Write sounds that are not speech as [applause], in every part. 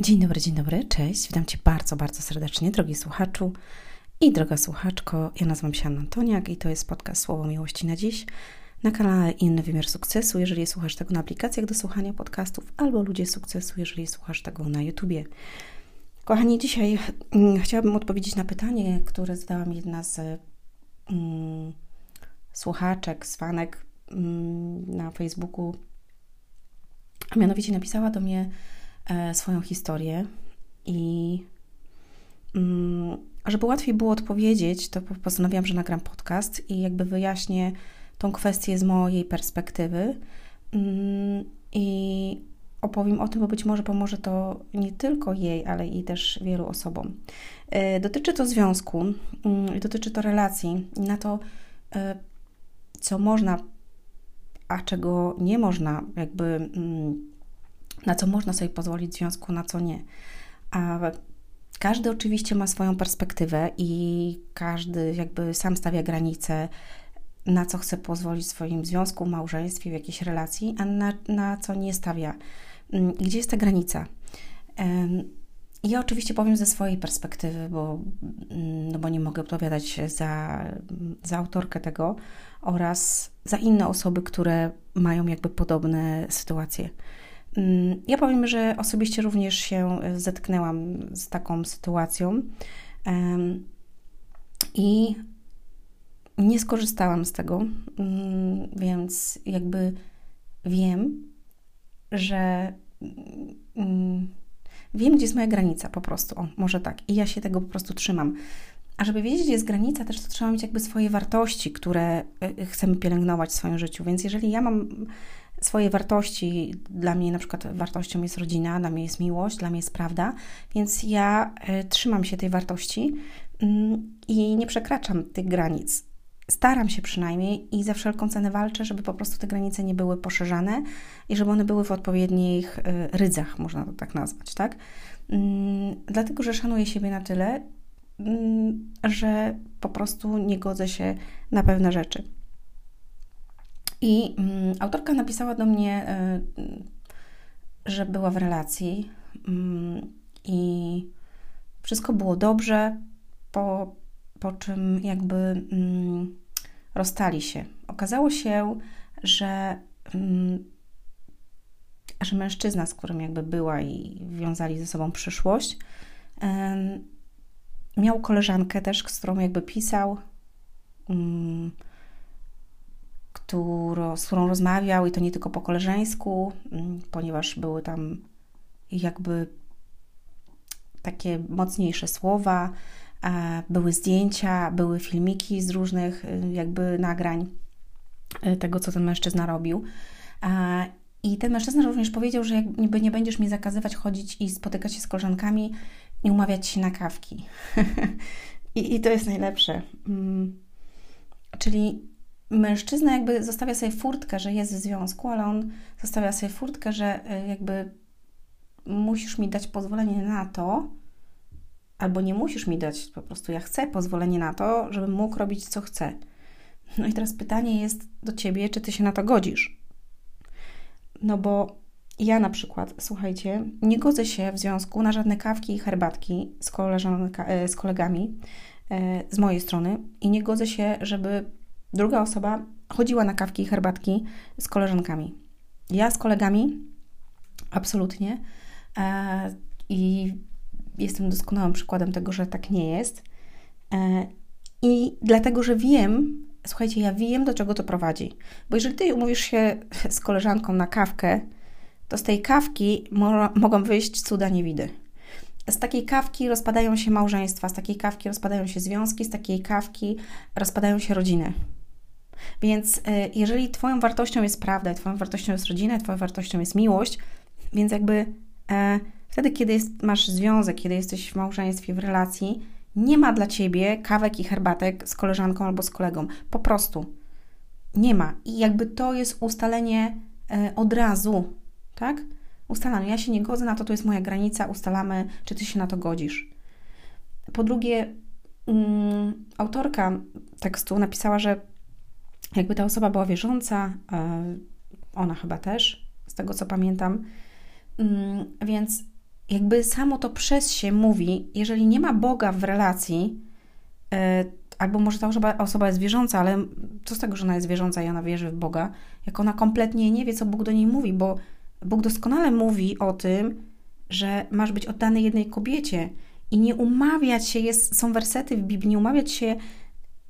Dzień dobry, dzień dobry, cześć. Witam Cię bardzo, bardzo serdecznie, drogi słuchaczu i droga słuchaczko. Ja nazywam się Antoniak i to jest podcast Słowo Miłości na dziś na kanale Inny Wymiar Sukcesu, jeżeli słuchasz tego na aplikacjach do słuchania podcastów, albo Ludzie Sukcesu, jeżeli słuchasz tego na YouTubie. Kochani, dzisiaj mm, chciałabym odpowiedzieć na pytanie, które zadała mi jedna z mm, słuchaczek, z fanek mm, na Facebooku. A mianowicie napisała do mnie swoją historię i mm, żeby łatwiej było odpowiedzieć, to postanowiłam, że nagram podcast i jakby wyjaśnię tą kwestię z mojej perspektywy mm, i opowiem o tym, bo być może pomoże to nie tylko jej, ale i też wielu osobom. E, dotyczy to związku, mm, dotyczy to relacji, na to, e, co można, a czego nie można, jakby na co można sobie pozwolić w związku, na co nie. A każdy oczywiście ma swoją perspektywę i każdy jakby sam stawia granice, na co chce pozwolić w swoim związku, małżeństwie, w jakiejś relacji, a na, na co nie stawia. Mm, gdzie jest ta granica? Ja oczywiście powiem ze swojej perspektywy, bo, mm, no bo nie mogę odpowiadać za, za autorkę tego oraz za inne osoby, które mają jakby podobne sytuacje. Mm, ja powiem, że osobiście również się zetknęłam z taką sytuacją i nie skorzystałam z tego, mm, więc jakby wiem, że mm, wiem, gdzie jest moja granica po prostu. O, może tak. I ja się tego po prostu trzymam. A żeby wiedzieć, gdzie jest granica, też to trzeba mieć jakby swoje wartości, które y, chcemy pielęgnować w swoim życiu. Więc jeżeli ja mam swoje wartości, dla mnie na przykład wartością jest rodzina, dla mnie jest miłość, dla mnie jest prawda, więc ja y, trzymam się tej wartości y, i nie przekraczam tych granic staram się przynajmniej i za wszelką cenę walczę, żeby po prostu te granice nie były poszerzane i żeby one były w odpowiednich y, rydzach, można to tak nazwać, tak? Mm, dlatego, że szanuję siebie na tyle, mm, że po prostu nie godzę się na pewne rzeczy. I mm, autorka napisała do mnie, y, że była w relacji i wszystko było dobrze. Po po czym jakby mm, rozstali się. Okazało się, że, mm, że mężczyzna, z którym jakby była i wiązali ze sobą przyszłość, miał koleżankę też, z którą jakby pisał, mm, którą, z którą rozmawiał i to nie tylko po koleżeńsku, mm, ponieważ były tam jakby takie mocniejsze słowa, były zdjęcia, były filmiki z różnych y, jakby nagrań y, tego, co ten mężczyzna robił. I ten mężczyzna również powiedział, że jakby nie będziesz mi zakazywać chodzić i spotykać się z koleżankami i umawiać się na kawki. [laughs] I, I to jest najlepsze. Mm. Czyli mężczyzna jakby zostawia sobie furtkę, że jest w związku, ale on zostawia sobie furtkę, że y, jakby musisz mi dać pozwolenie na to, albo nie musisz mi dać, po prostu ja chcę pozwolenie na to, żebym mógł robić co chcę. No i teraz pytanie jest do ciebie, czy ty się na to godzisz? No bo ja na przykład, słuchajcie, nie godzę się w związku na żadne kawki i herbatki z, e, z kolegami e, z mojej strony i nie godzę się, żeby druga osoba chodziła na kawki i herbatki z koleżankami. Ja z kolegami absolutnie e, i jestem doskonałym przykładem tego, że tak nie jest. E, I dlatego, że wiem, słuchajcie, ja wiem, do czego to prowadzi. Bo jeżeli ty umówisz się z koleżanką na kawkę, to z tej kawki mo mogą wyjść cuda niewidy. Z takiej kawki rozpadają się małżeństwa, z takiej kawki rozpadają się związki, z takiej kawki rozpadają się rodziny. Więc y, jeżeli Twoją wartością jest prawda, Twoją wartością jest rodzina, Twoją wartością jest miłość, więc jakby e, Wtedy, kiedy jest, masz związek, kiedy jesteś w małżeństwie, w relacji, nie ma dla ciebie kawek i herbatek z koleżanką albo z kolegą. Po prostu nie ma. I jakby to jest ustalenie e, od razu, tak? Ustalamy. Ja się nie godzę na to, to jest moja granica, ustalamy, czy ty się na to godzisz. Po drugie, mm, autorka tekstu napisała, że jakby ta osoba była wierząca, e, ona chyba też, z tego co pamiętam, mm, więc jakby samo to przez się mówi, jeżeli nie ma Boga w relacji, yy, albo może ta osoba, osoba jest wierząca, ale co z tego, że ona jest wierząca i ona wierzy w Boga, jak ona kompletnie nie wie, co Bóg do niej mówi, bo Bóg doskonale mówi o tym, że masz być oddany jednej kobiecie i nie umawiać się, jest, są wersety w Biblii, nie umawiać się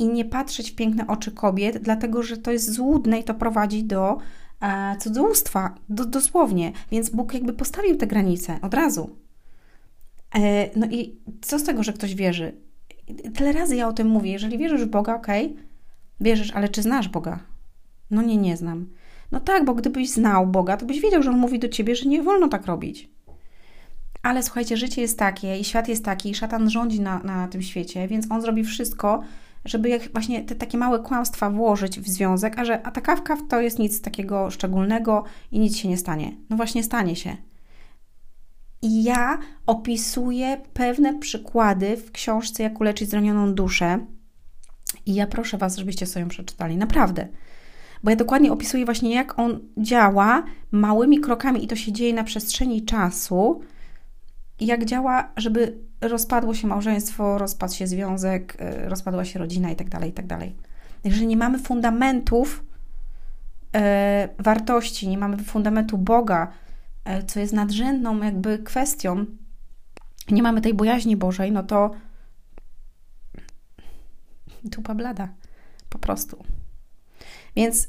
i nie patrzeć w piękne oczy kobiet, dlatego że to jest złudne i to prowadzi do e, cudzołóstwa, do, dosłownie. Więc Bóg jakby postawił te granice od razu. E, no i co z tego, że ktoś wierzy? Tyle razy ja o tym mówię. Jeżeli wierzysz w Boga, okej, okay, wierzysz, ale czy znasz Boga? No nie, nie znam. No tak, bo gdybyś znał Boga, to byś wiedział, że On mówi do ciebie, że nie wolno tak robić. Ale słuchajcie, życie jest takie i świat jest taki, i szatan rządzi na, na tym świecie, więc on zrobi wszystko, żeby właśnie te takie małe kłamstwa włożyć w związek, a że a ta kawka to jest nic takiego szczególnego i nic się nie stanie. No właśnie stanie się. I ja opisuję pewne przykłady w książce Jak uleczyć zranioną duszę. I ja proszę Was, żebyście sobie ją przeczytali. Naprawdę. Bo ja dokładnie opisuję właśnie, jak on działa małymi krokami i to się dzieje na przestrzeni czasu. Jak działa, żeby rozpadło się małżeństwo, rozpadł się związek, y, rozpadła się rodzina i tak dalej, i tak. Jeżeli nie mamy fundamentów e, wartości, nie mamy fundamentu Boga, e, co jest nadrzędną jakby kwestią, nie mamy tej bojaźni Bożej, no to tupa blada. Po prostu. Więc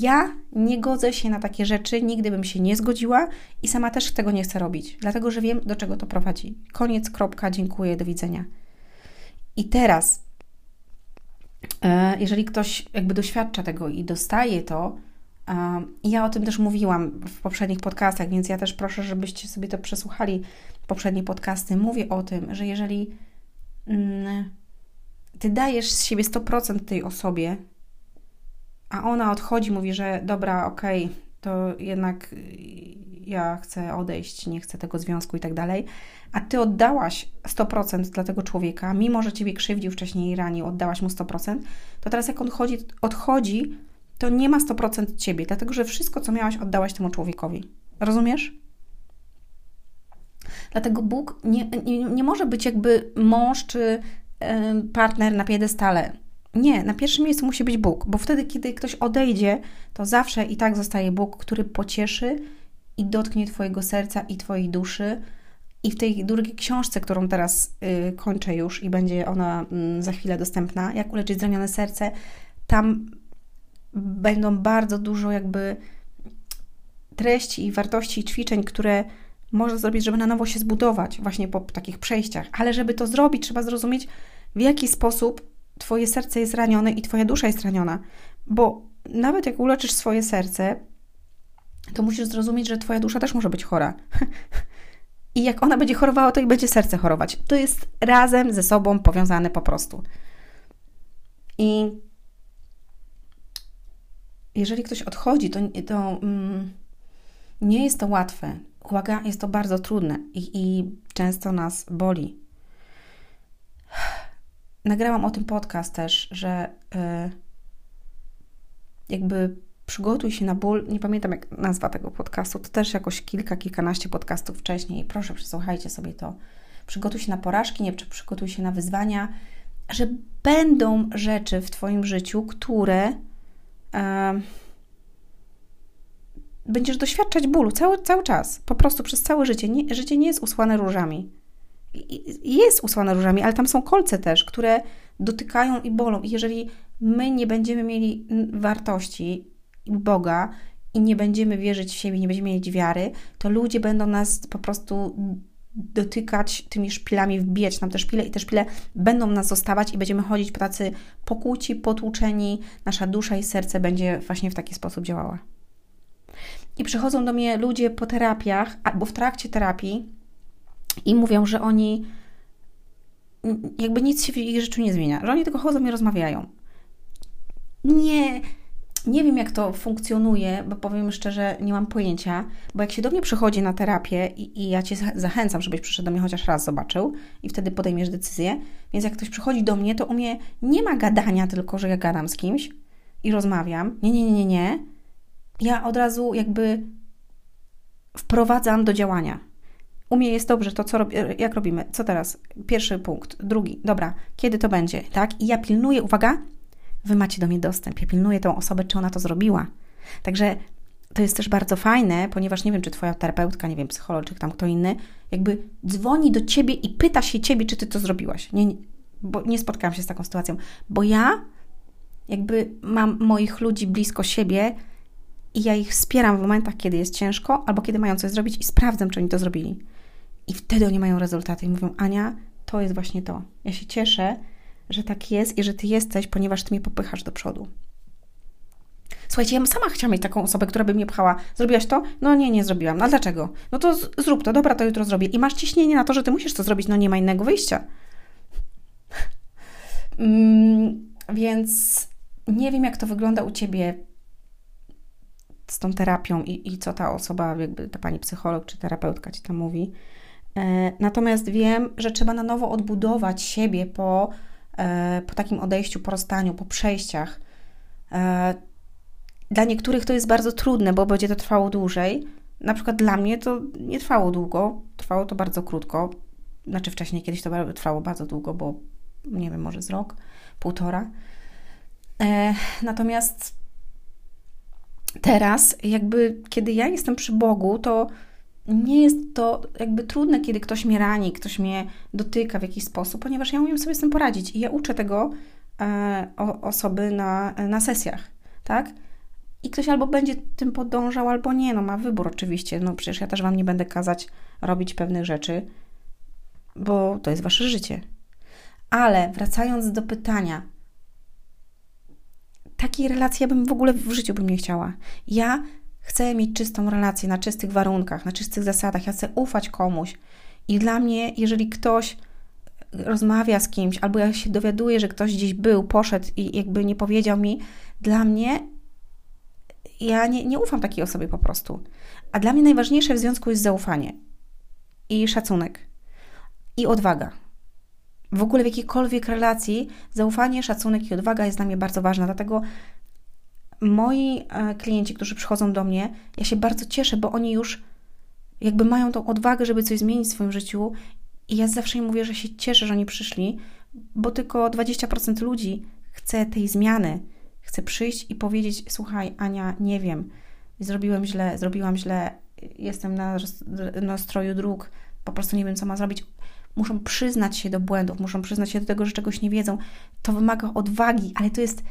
ja nie godzę się na takie rzeczy, nigdy bym się nie zgodziła i sama też tego nie chcę robić, dlatego że wiem, do czego to prowadzi. Koniec, kropka, dziękuję, do widzenia. I teraz, e, jeżeli ktoś jakby doświadcza tego i dostaje to, ja o tym też mówiłam w poprzednich podcastach, więc ja też proszę, żebyście sobie to przesłuchali, poprzednie podcasty. Mówię o tym, że jeżeli mm, ty dajesz z siebie 100% tej osobie, a ona odchodzi, mówi, że dobra, okej, okay, to jednak ja chcę odejść, nie chcę tego związku i tak dalej, a ty oddałaś 100% dla tego człowieka, mimo że ciebie krzywdził wcześniej i ranił, oddałaś mu 100%, to teraz jak on chodzi, odchodzi, to nie ma 100% ciebie, dlatego że wszystko, co miałaś, oddałaś temu człowiekowi. Rozumiesz? Dlatego Bóg nie, nie, nie może być jakby mąż czy partner na piedestale nie, na pierwszym miejscu musi być Bóg, bo wtedy, kiedy ktoś odejdzie, to zawsze i tak zostaje Bóg, który pocieszy i dotknie Twojego serca i Twojej duszy. I w tej drugiej książce, którą teraz y, kończę już i będzie ona y, za chwilę dostępna, Jak uleczyć zranione serce, tam będą bardzo dużo jakby treści i wartości i ćwiczeń, które można zrobić, żeby na nowo się zbudować właśnie po takich przejściach. Ale żeby to zrobić, trzeba zrozumieć, w jaki sposób Twoje serce jest ranione i Twoja dusza jest raniona. Bo nawet jak uleczysz swoje serce, to musisz zrozumieć, że Twoja dusza też może być chora. [laughs] I jak ona będzie chorowała, to i będzie serce chorować. To jest razem ze sobą powiązane po prostu. I jeżeli ktoś odchodzi, to, to mm, nie jest to łatwe. Uwaga, jest to bardzo trudne i, i często nas boli nagrałam o tym podcast też, że yy, jakby przygotuj się na ból. Nie pamiętam, jak nazwa tego podcastu. To też jakoś kilka, kilkanaście podcastów wcześniej. Proszę, przesłuchajcie sobie to. Przygotuj się na porażki, nie przygotuj się na wyzwania, że będą rzeczy w Twoim życiu, które yy, będziesz doświadczać bólu cały, cały czas, po prostu przez całe życie. Nie, życie nie jest usłane różami jest usłana różami, ale tam są kolce też, które dotykają i bolą. I jeżeli my nie będziemy mieli wartości Boga i nie będziemy wierzyć w siebie, nie będziemy mieć wiary, to ludzie będą nas po prostu dotykać tymi szpilami, wbijać nam te szpile i te szpile będą nas zostawać i będziemy chodzić po tacy pokłóci, potłuczeni, nasza dusza i serce będzie właśnie w taki sposób działała. I przychodzą do mnie ludzie po terapiach albo w trakcie terapii i mówią, że oni jakby nic się w ich życiu nie zmienia, że oni tylko chodzą i rozmawiają. Nie, nie wiem, jak to funkcjonuje, bo powiem szczerze, nie mam pojęcia, bo jak się do mnie przychodzi na terapię i, i, ja Cię zachęcam, żebyś przyszedł do mnie chociaż raz zobaczył i wtedy podejmiesz decyzję, więc jak ktoś przychodzi do mnie, to u mnie nie ma gadania tylko, że ja gadam z kimś i rozmawiam. Nie, nie, nie, nie, nie. Ja od razu jakby wprowadzam do działania u mnie jest dobrze to, co rob, jak robimy. Co teraz? Pierwszy punkt, drugi, dobra, kiedy to będzie, tak? I ja pilnuję, uwaga, wy macie do mnie dostęp, ja pilnuję tą osobę, czy ona to zrobiła. Także to jest też bardzo fajne, ponieważ nie wiem, czy twoja terapeutka, nie wiem, psycholog, czy tam kto inny, jakby dzwoni do ciebie i pyta się ciebie, czy ty to zrobiłaś. Nie, bo nie spotkałam się z taką sytuacją, bo ja jakby mam moich ludzi blisko siebie i ja ich wspieram w momentach, kiedy jest ciężko, albo kiedy mają coś zrobić i sprawdzam, czy oni to zrobili. I wtedy oni mają rezultaty i mówią: Ania, to jest właśnie to. Ja się cieszę, że tak jest i że ty jesteś, ponieważ ty mnie popychasz do przodu. Słuchajcie, ja sama chciałam mieć taką osobę, która by mnie pchała. Zrobiłaś to? No nie, nie zrobiłam. No dlaczego? No to zrób to, dobra, to jutro zrobię. I masz ciśnienie na to, że ty musisz to zrobić, no nie ma innego wyjścia. [laughs] mm, więc nie wiem, jak to wygląda u ciebie z tą terapią i, i co ta osoba, jakby ta pani psycholog czy terapeutka ci tam mówi. E, natomiast wiem, że trzeba na nowo odbudować siebie po, e, po takim odejściu, po rozstaniu, po przejściach. E, dla niektórych to jest bardzo trudne, bo będzie to trwało dłużej. Na przykład dla mnie to nie trwało długo, trwało to bardzo krótko. Znaczy wcześniej kiedyś to trwało bardzo długo, bo nie wiem, może z rok, półtora. Natomiast teraz, jakby kiedy ja jestem przy Bogu, to nie jest to jakby trudne, kiedy ktoś mnie rani, ktoś mnie dotyka w jakiś sposób, ponieważ ja umiem sobie z tym poradzić i ja uczę tego e, o, osoby na, na sesjach, tak? I ktoś albo będzie tym podążał, albo nie, no ma wybór oczywiście, no przecież ja też Wam nie będę kazać robić pewnych rzeczy, bo to jest Wasze życie. Ale wracając do pytania, takiej relacji ja bym w ogóle w życiu bym nie chciała. Ja chcę mieć czystą relację na czystych warunkach, na czystych zasadach. Ja chcę ufać komuś. I dla mnie, jeżeli ktoś rozmawia z kimś, albo ja się dowiaduję, że ktoś gdzieś był, poszedł i jakby nie powiedział mi, dla mnie ja nie, nie ufam takiej osobie po prostu. A dla mnie najważniejsze w związku jest zaufanie i szacunek i odwaga w ogóle w jakiejkolwiek relacji zaufanie, szacunek i odwaga jest dla mnie bardzo ważna. Dlatego moi e, klienci, którzy przychodzą do mnie, ja się bardzo cieszę, bo oni już jakby mają tą odwagę, żeby coś zmienić w swoim życiu. I ja zawsze im mówię, że się cieszę, że oni przyszli, bo tylko 20% ludzi chce tej zmiany. Chce przyjść i powiedzieć: Słuchaj, Ania, nie wiem, zrobiłem źle, zrobiłam źle, jestem na nastroju dróg, po prostu nie wiem, co ma zrobić muszą przyznać się do błędów, muszą przyznać się do tego, że czegoś nie wiedzą. To wymaga odwagi, ale to jest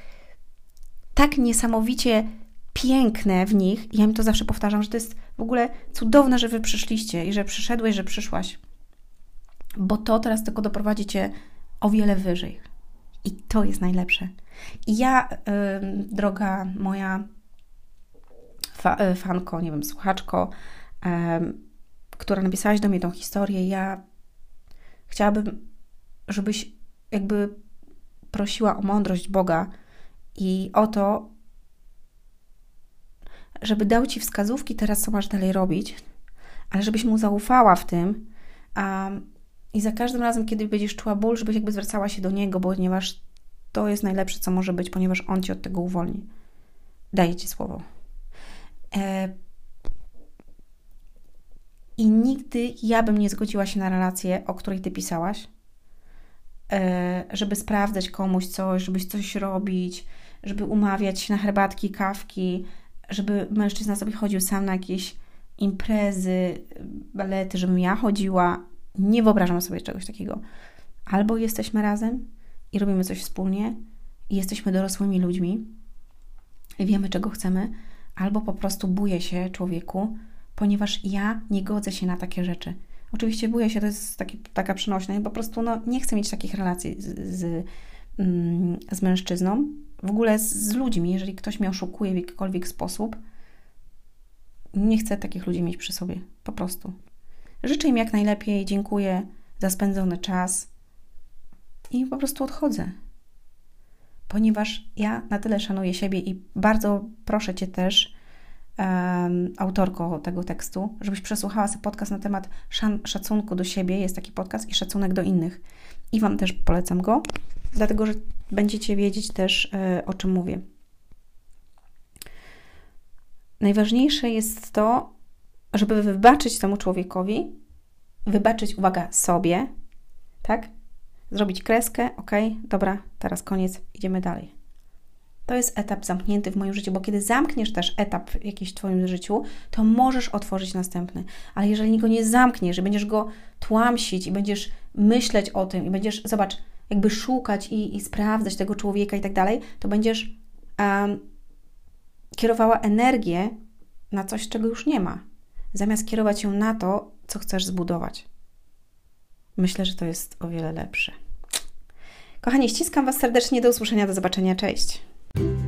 tak niesamowicie piękne w nich. Ja im to zawsze powtarzam, że to jest w ogóle cudowne, że wy przyszliście i że przyszedłeś, że przyszłaś. Bo to teraz tylko doprowadzi cię o wiele wyżej. I to jest najlepsze. I ja, yy, droga moja fa y, fanko, nie wiem, słuchaczko, yy, która napisałaś do mnie tą historię, ja Chciałabym, żebyś jakby prosiła o mądrość Boga i o to, żeby dał ci wskazówki teraz, co masz dalej robić, ale żebyś mu zaufała w tym. A, I za każdym razem, kiedy będziesz czuła ból, żebyś jakby zwracała się do niego, ponieważ to jest najlepsze, co może być, ponieważ on ci od tego uwolni. Daję ci słowo. E, i nigdy ja bym nie zgodziła się na relację, o której ty pisałaś, żeby sprawdzać komuś coś, żeby coś robić, żeby umawiać się na herbatki, kawki, żeby mężczyzna sobie chodził sam na jakieś imprezy, balety, żebym ja chodziła. Nie wyobrażam sobie czegoś takiego. Albo jesteśmy razem i robimy coś wspólnie, i jesteśmy dorosłymi ludźmi i wiemy, czego chcemy, albo po prostu buje się człowieku, ponieważ ja nie godzę się na takie rzeczy. Oczywiście boję się, to jest taki, taka przenośna i po prostu no, nie chcę mieć takich relacji z, z, mm, z mężczyzną, w ogóle z, z ludźmi. Jeżeli ktoś mnie oszukuje w jakikolwiek sposób, nie chcę takich ludzi mieć przy sobie. Po prostu. Życzę im jak najlepiej, dziękuję za spędzony czas i po prostu odchodzę. Ponieważ ja na tyle szanuję siebie i bardzo proszę Cię też, autorką tego tekstu, żebyś przesłuchała sobie podcast na temat szacunku do siebie. Jest taki podcast i szacunek do innych. I Wam też polecam go, dlatego że będziecie wiedzieć też, y, o czym mówię. Najważniejsze jest to, żeby wybaczyć temu człowiekowi wybaczyć, uwaga, sobie, tak? Zrobić kreskę, ok, dobra, teraz koniec, idziemy dalej. To jest etap zamknięty w moim życiu, bo kiedy zamkniesz też etap jakiś w Twoim życiu, to możesz otworzyć następny. Ale jeżeli go nie zamkniesz, że będziesz go tłamsić i będziesz myśleć o tym i będziesz, zobacz, jakby szukać i, i sprawdzać tego człowieka i tak dalej, to będziesz um, kierowała energię na coś, czego już nie ma, zamiast kierować ją na to, co chcesz zbudować. Myślę, że to jest o wiele lepsze. Kochani, ściskam Was serdecznie. Do usłyszenia, do zobaczenia. Cześć. thank you